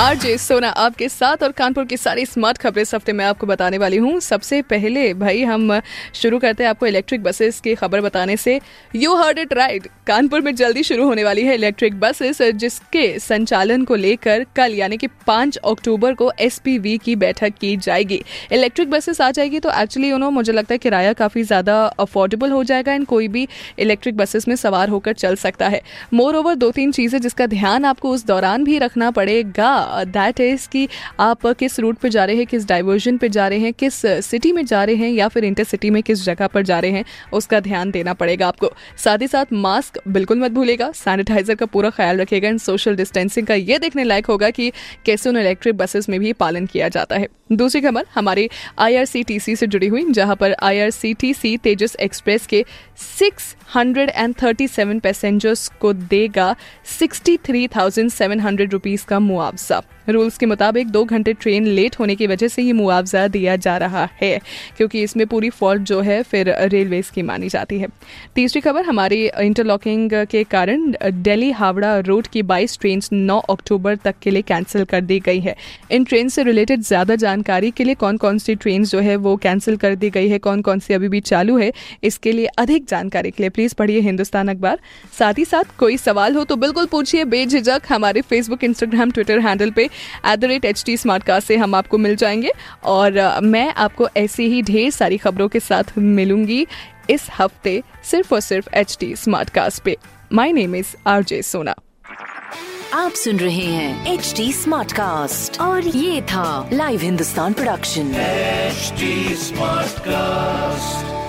RJ सोना आपके साथ और कानपुर की सारी स्मार्ट खबरें इस हफ़्ते मैं आपको बताने वाली हूँ। सबसे पहले भाई, हम शुरू करते हैं आपको इलेक्ट्रिक बसेस की खबर बताने से। You heard it right Kanpur में जल्दी शुरू होने वाली है इलेक्ट्रिक बसेस जिसके संचालन को लेकर कल, यानी कि पाँच अक्टूबर को एसपीवी की बैठक की जाएगी। इलेक्ट्रिक बसेस आ जाएगी तो एक्चुअली उन्होंने मुझे लगता है किराया काफ़ी ज़्यादा अफोर्डेबल हो जाएगा एंड कोई भी इलेक्ट्रिक बसेस में सवार होकर चल सकता है। मोर ओवर दो तीन चीज़ें जिसका ध्यान आपको उस दौरान भी रखना पड़ेगा। दैट इज़ कि आप किस रूट पर जा रहे हैं किस डाइवर्जन पर जा रहे हैं किस सिटी में जा रहे हैं या फिर इंटर सिटी में किस जगह पर जा रहे हैं उसका ध्यान देना पड़ेगा आपको। साथ ही साथ मास्क बिल्कुल मत भूलेगा सैनिटाइजर का पूरा ख्याल रखेगा एंड सोशल डिस्टेंसिंग का ये देखने लायक होगा कि कैसे उन इलेक्ट्रिक बसेस में भी पालन किया जाता है। दूसरी खबर हमारी आईआरसीटीसी से जुड़ी हुई जहाँ पर आईआरसीटीसी तेजस एक्सप्रेस के 637 पैसेंजर्स को देगा 63,700 रुपीस का मुआवजा। रूल्स के मुताबिक दो घंटे ट्रेन लेट होने की वजह से ये मुआवजा दिया जा रहा है, क्योंकि इसमें पूरी फॉल्ट जो है फिर रेलवे की मानी जाती है। तीसरी खबर, हमारी इंटरलॉकिंग के कारण दिल्ली हावड़ा रोड की 22 ट्रेन 9 अक्टूबर तक के लिए कैंसिल कर दी गई है। इन ट्रेन से रिलेटेड ज़्यादा जानकारी के लिए कौन कौन सी ट्रेन जो है वो कैंसिल कर दी गई है कौन कौन सी अभी भी चालू है, इसके लिए अधिक जानकारी के लिए प्लीज़ पढ़िए हिंदुस्तान अखबार। साथ ही साथ कोई सवाल हो तो बिल्कुल पूछिए, बेझिझक हमारे फेसबुक इंस्टाग्राम ट्विटर हैंडल पे। At the rate H T से हम आपको मिल जाएँगे। और मैं आपको ऐसी ही ढेर सारी खबरों के साथ मिलूँगी इस हफ़्ते सिर्फ़ और सिर्फ़ एच टी स्मार्ट कास्ट पे। My name is R J Sona आप सुन रहे हैं एच डी स्मार्ट कास्ट और ये था live Hindustan production HD Smartcast.